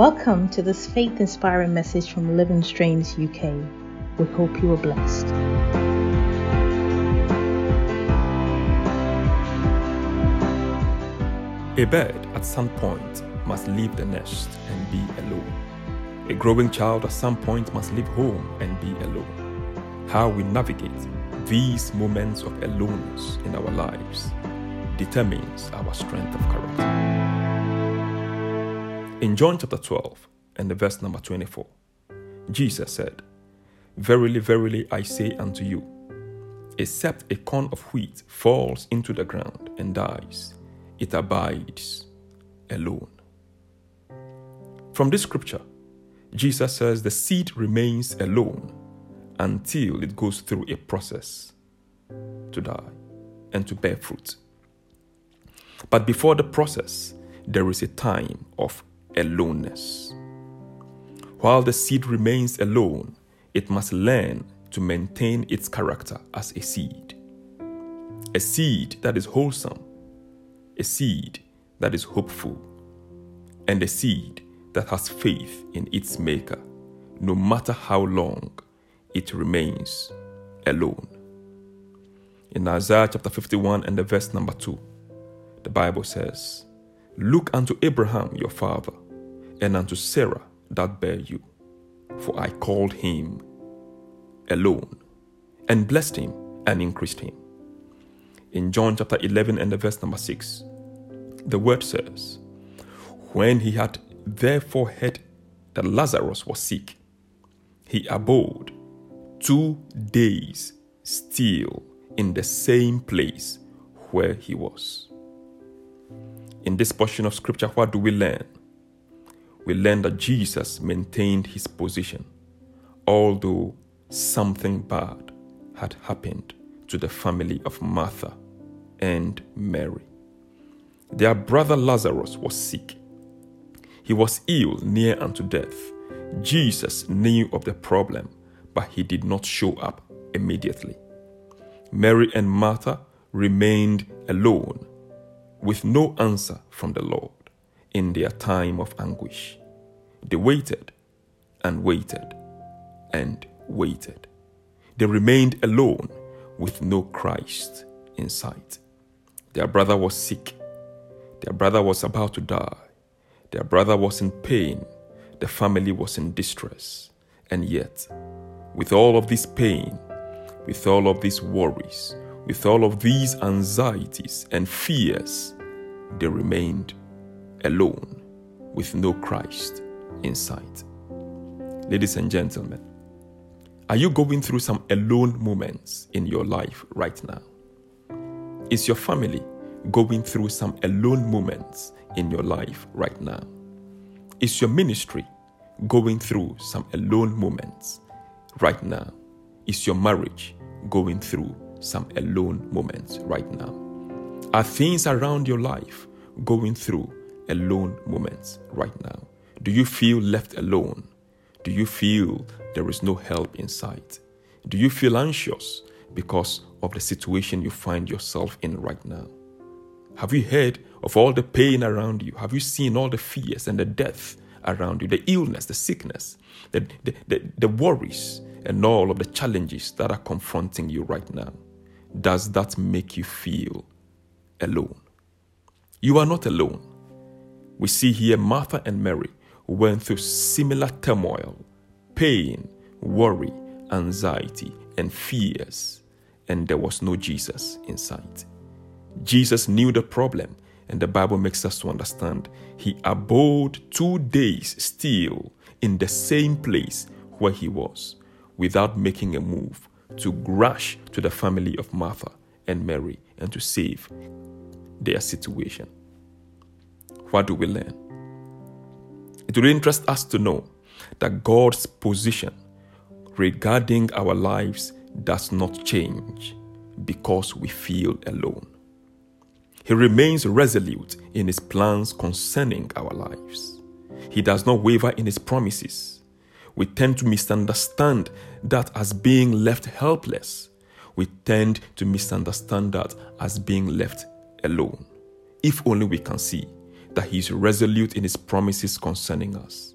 Welcome to this faith inspiring message from Living Streams UK. We hope you are blessed. A bird at some point must leave the nest and be alone. A growing child at some point must leave home and be alone. How we navigate these moments of aloneness in our lives determines our strength of character. In John chapter 12 and the verse number 24, Jesus said, Verily, verily, I say unto you, except a corn of wheat falls into the ground and dies, it abides alone. From this scripture, Jesus says the seed remains alone until it goes through a process to die and to bear fruit. But before the process, there is a time of aloneness. While the seed remains alone, it must learn to maintain its character as a seed. A seed that is wholesome, a seed that is hopeful, and a seed that has faith in its maker, no matter how long it remains alone. In Isaiah chapter 51 and the verse number 2, the Bible says, Look unto Abraham your father, and unto Sarah that bare you, for I called him alone, and blessed him and increased him. In John chapter 11 and the verse number 6, the word says, When he had therefore heard that Lazarus was sick, he abode two days still in the same place where he was. In this portion of scripture, what do we learn? We learn that Jesus maintained his position, although something bad had happened to the family of Martha and Mary. Their brother Lazarus was sick. He was ill near unto death. Jesus knew of the problem, but he did not show up immediately. Mary and Martha remained alone with no answer from the Lord in their time of anguish. They waited and waited and waited. They remained alone with no Christ in sight. Their brother was sick. Their brother was about to die. Their brother was in pain. The family was in distress. And yet, with all of this pain, with all of these worries, with all of these anxieties and fears, they remained alone with no Christ in sight. Ladies and gentlemen, are you going through some alone moments in your life right now? Is your family going through some alone moments in your life right now? Is your ministry going through some alone moments right now? Is your marriage going through some alone moments right now? Are things around your life going through alone moments right now? Do you feel left alone? Do you feel there is no help in sight? Do you feel anxious because of the situation you find yourself in right now? Have you heard of all the pain around you? Have you seen all the fears and the death around you, the illness, the sickness, the, the, the, the worries, and all of the challenges that are confronting you right now? Does that make you feel alone? You are not alone. We see here Martha and Mary went through similar turmoil, pain, worry, anxiety, and fears, and there was no Jesus in sight. Jesus knew the problem, and the Bible makes us to understand he abode two days still in the same place where he was without making a move to rush to the family of Martha and Mary and to save their situation. What do we learn? It will interest us to know that God's position regarding our lives does not change because we feel alone. He remains resolute in his plans concerning our lives. He does not waver in his promises. We tend to misunderstand that as being left helpless. We tend to misunderstand that as being left alone. If only we can see that He is resolute in His promises concerning us.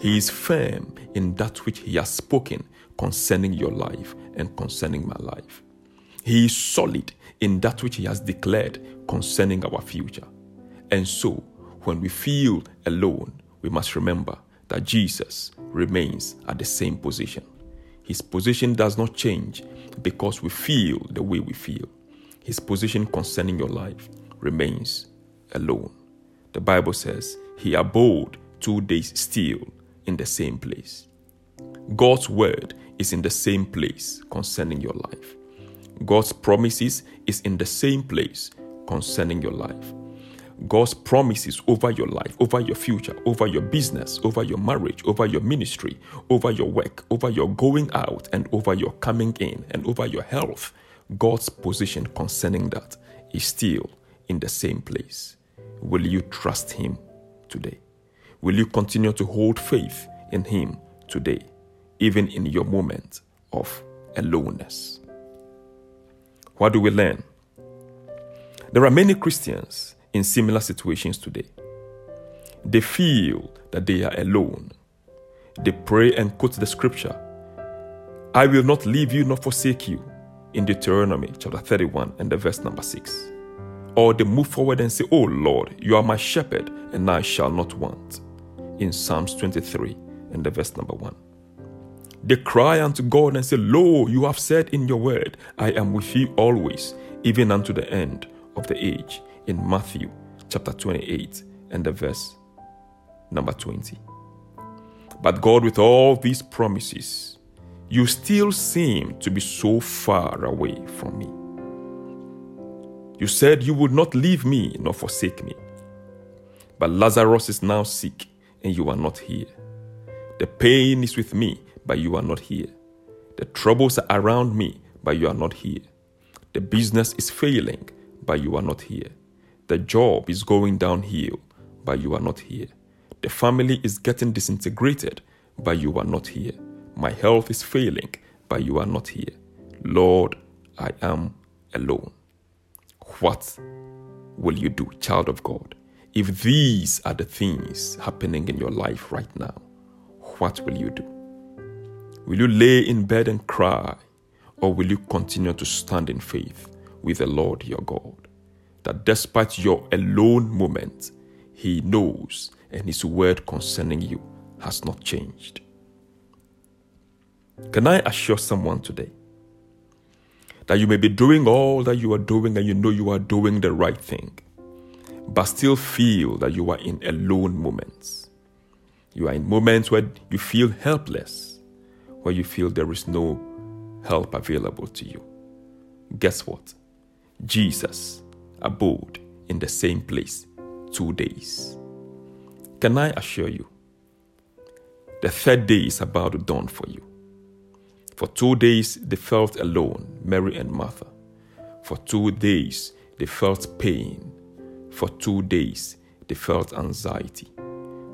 He is firm in that which He has spoken concerning your life and concerning my life. He is solid in that which He has declared concerning our future. And so, when we feel alone, we must remember that Jesus remains at the same position. His position does not change because we feel the way we feel. His position concerning your life remains alone. The Bible says he abode two days still in the same place. God's word is in the same place concerning your life. God's promises is in the same place concerning your life. God's promises over your life, over your future, over your business, over your marriage, over your ministry, over your work, over your going out, and over your coming in, and over your health, God's position concerning that is still in the same place. Will you trust Him today? Will you continue to hold faith in Him today, even in your moment of aloneness? What do we learn? There are many Christians in similar situations today. They feel that they are alone. They pray and quote the scripture I will not leave you nor forsake you in Deuteronomy chapter 31 and the verse number 6. Or they move forward and say, Oh Lord, you are my shepherd, and I shall not want. In Psalms 23 and the verse number 1. They cry unto God and say, Lo, you have said in your word, I am with you always, even unto the end of the age in Matthew chapter 28 and the verse number 20. But God, with all these promises, you still seem to be so far away from me. You said you would not leave me nor forsake me. But Lazarus is now sick, and you are not here. The pain is with me, but you are not here. The troubles are around me, but you are not here. The business is failing, but you are not here. The job is going downhill, but you are not here. The family is getting disintegrated, but you are not here. My health is failing, but you are not here. Lord, I am alone. What will you do, child of God? If these are the things happening in your life right now, what will you do? Will you lay in bed and cry, or will you continue to stand in faith with the Lord your God? that despite your alone moment, He knows and His word concerning you has not changed. Can I assure someone today that you may be doing all that you are doing and you know you are doing the right thing, but still feel that you are in alone moments? You are in moments where you feel helpless, where you feel there is no help available to you. Guess what? Jesus abode in the same place two days. Can I assure you? The third day is about to dawn for you. For two days they felt alone, Mary and Martha. For two days they felt pain. For two days they felt anxiety.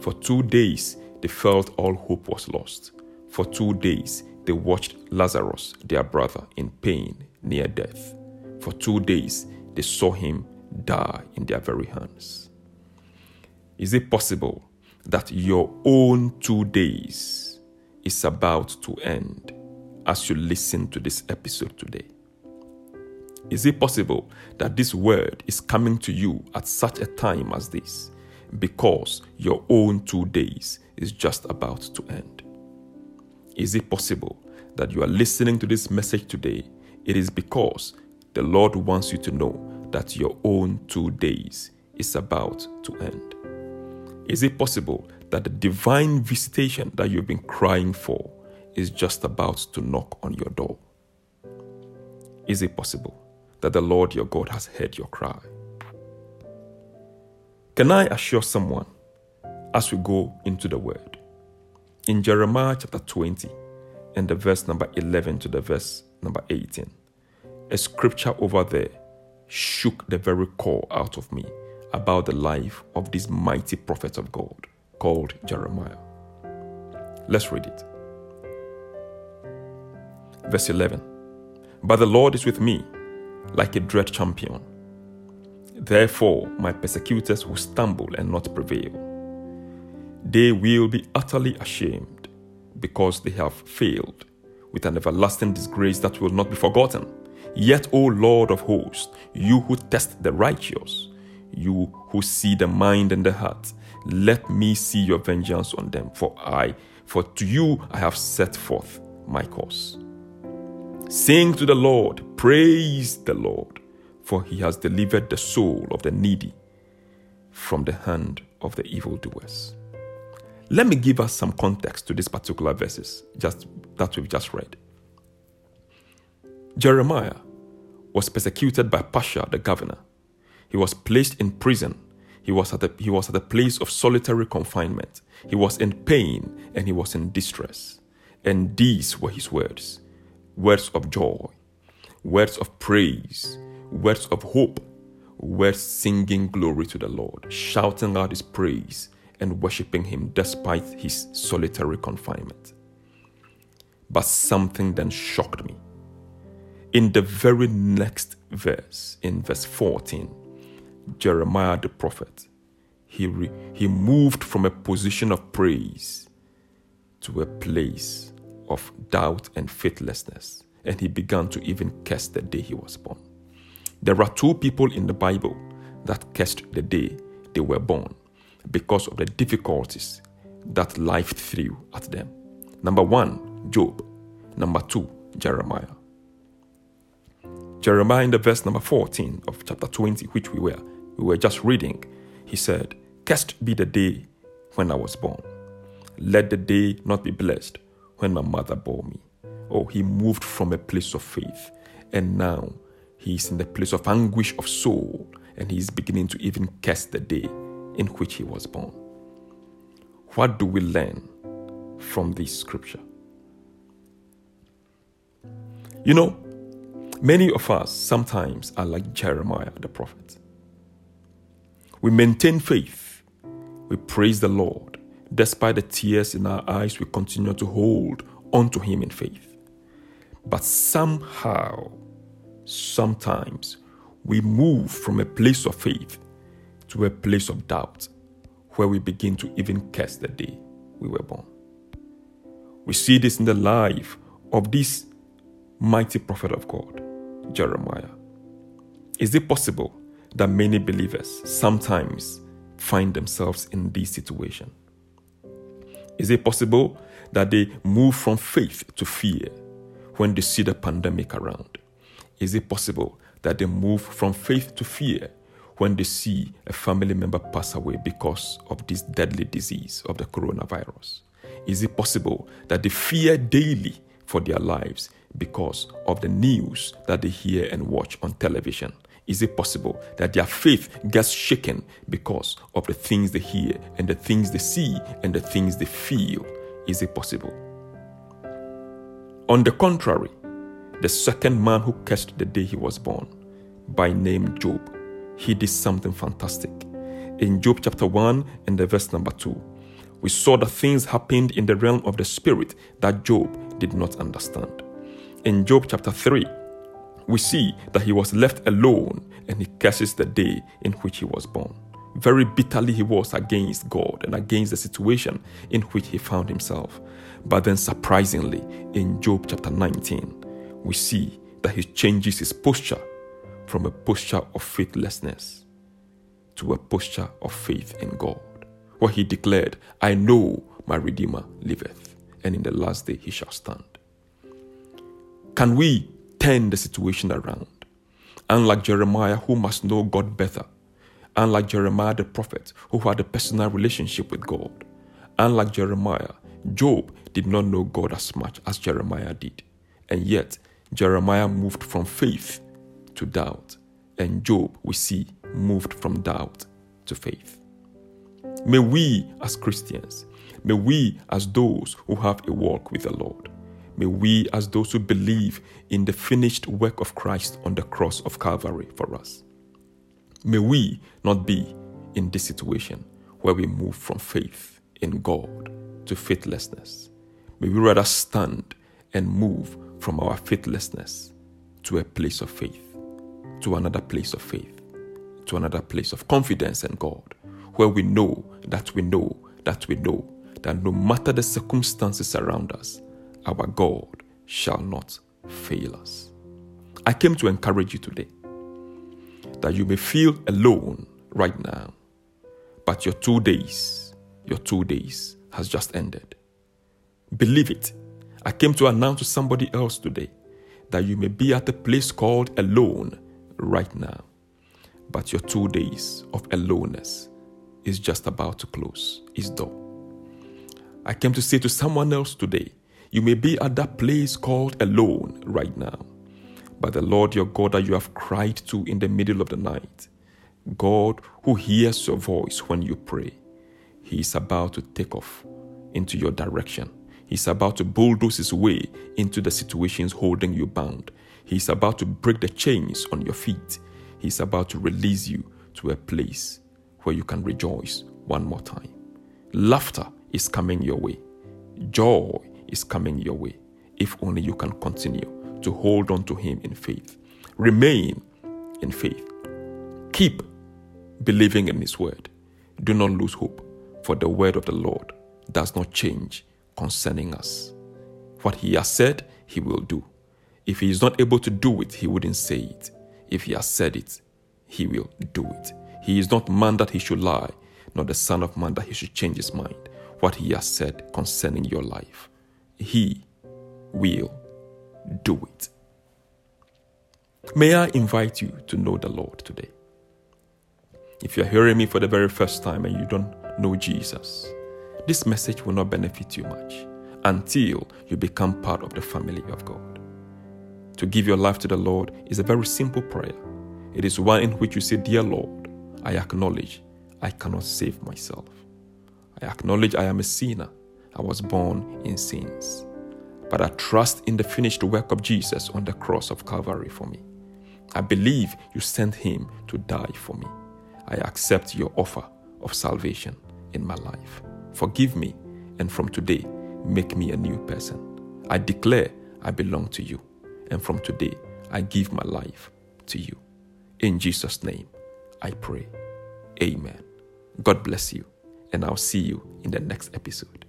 For two days they felt all hope was lost. For two days they watched Lazarus, their brother, in pain near death. For two days they saw him die in their very hands. Is it possible that your own two days is about to end as you listen to this episode today? Is it possible that this word is coming to you at such a time as this because your own two days is just about to end? Is it possible that you are listening to this message today? It is because the Lord wants you to know that your own two days is about to end? Is it possible that the divine visitation that you've been crying for is just about to knock on your door? Is it possible that the Lord your God has heard your cry? Can I assure someone as we go into the word? In Jeremiah chapter 20 and the verse number 11 to the verse number 18, a scripture over there shook the very core out of me about the life of this mighty prophet of God called Jeremiah. Let's read it. Verse 11 But the Lord is with me like a dread champion. Therefore, my persecutors will stumble and not prevail. They will be utterly ashamed because they have failed with an everlasting disgrace that will not be forgotten. Yet, O Lord of hosts, you who test the righteous, you who see the mind and the heart, let me see your vengeance on them, for I, for to you I have set forth my cause. Sing to the Lord, praise the Lord, for he has delivered the soul of the needy from the hand of the evildoers. Let me give us some context to these particular verses just that we've just read. Jeremiah was persecuted by Pashhur, the governor. He was placed in prison. He was, at a, he was at a place of solitary confinement. He was in pain and he was in distress. And these were his words words of joy, words of praise, words of hope, words singing glory to the Lord, shouting out his praise and worshiping him despite his solitary confinement. But something then shocked me. In the very next verse, in verse 14, Jeremiah the prophet, he, re, he moved from a position of praise to a place of doubt and faithlessness, and he began to even curse the day he was born. There are two people in the Bible that cursed the day they were born because of the difficulties that life threw at them. Number one, Job. Number two, Jeremiah. Jeremiah in the verse number 14 of chapter 20, which we were, we were just reading, he said, Cursed be the day when I was born. Let the day not be blessed when my mother bore me. Oh, he moved from a place of faith, and now he is in the place of anguish of soul, and he is beginning to even curse the day in which he was born. What do we learn from this scripture? You know, Many of us sometimes are like Jeremiah the prophet. We maintain faith, we praise the Lord. Despite the tears in our eyes, we continue to hold onto Him in faith. But somehow, sometimes, we move from a place of faith to a place of doubt where we begin to even curse the day we were born. We see this in the life of this mighty prophet of God, Jeremiah. Is it possible that many believers sometimes find themselves in this situation? Is it possible that they move from faith to fear when they see the pandemic around? Is it possible that they move from faith to fear when they see a family member pass away because of this deadly disease of the coronavirus? Is it possible that they fear daily for their lives because of the news that they hear and watch on television? Is it possible that their faith gets shaken because of the things they hear and the things they see and the things they feel? Is it possible? On the contrary, the second man who cursed the day he was born, by name Job, he did something fantastic. In Job chapter 1 and the verse number 2, we saw that things happened in the realm of the spirit that Job did not understand in Job chapter 3, we see that he was left alone and he curses the day in which he was born. Very bitterly he was against God and against the situation in which he found himself. But then, surprisingly, in Job chapter 19, we see that he changes his posture from a posture of faithlessness to a posture of faith in God, where he declared, I know my Redeemer liveth, and in the last day he shall stand. Can we turn the situation around? Unlike Jeremiah, who must know God better, unlike Jeremiah the prophet, who had a personal relationship with God, unlike Jeremiah, Job did not know God as much as Jeremiah did. And yet, Jeremiah moved from faith to doubt, and Job, we see, moved from doubt to faith. May we, as Christians, may we, as those who have a walk with the Lord, May we, as those who believe in the finished work of Christ on the cross of Calvary for us, may we not be in this situation where we move from faith in God to faithlessness. May we rather stand and move from our faithlessness to a place of faith, to another place of faith, to another place of confidence in God, where we know that we know that we know that no matter the circumstances around us, our God shall not fail us. I came to encourage you today that you may feel alone right now, but your two days, your two days has just ended. Believe it. I came to announce to somebody else today that you may be at a place called alone right now, but your two days of aloneness is just about to close its door. I came to say to someone else today, you may be at that place called alone right now, but the Lord your God that you have cried to in the middle of the night, God who hears your voice when you pray, He is about to take off into your direction. He's about to bulldoze his way into the situations holding you bound. He's about to break the chains on your feet. He's about to release you to a place where you can rejoice one more time. Laughter is coming your way. Joy is coming your way. If only you can continue to hold on to Him in faith. Remain in faith. Keep believing in His word. Do not lose hope, for the word of the Lord does not change concerning us. What He has said, He will do. If He is not able to do it, He wouldn't say it. If He has said it, He will do it. He is not man that He should lie, nor the Son of Man that He should change His mind. What He has said concerning your life, He will do it. May I invite you to know the Lord today? If you're hearing me for the very first time and you don't know Jesus, this message will not benefit you much until you become part of the family of God. To give your life to the Lord is a very simple prayer. It is one in which you say, Dear Lord, I acknowledge I cannot save myself. I acknowledge I am a sinner. I was born in sins. But I trust in the finished work of Jesus on the cross of Calvary for me. I believe you sent him to die for me. I accept your offer of salvation in my life. Forgive me, and from today, make me a new person. I declare I belong to you, and from today, I give my life to you. In Jesus' name, I pray. Amen. God bless you, and I'll see you in the next episode.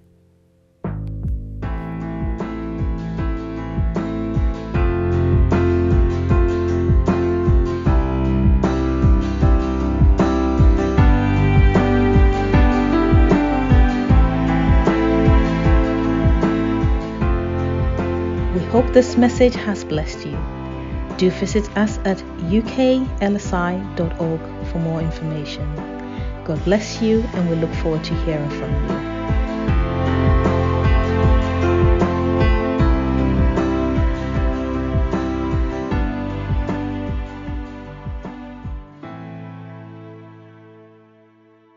This message has blessed you. Do visit us at uklsi.org for more information. God bless you, and we look forward to hearing from you.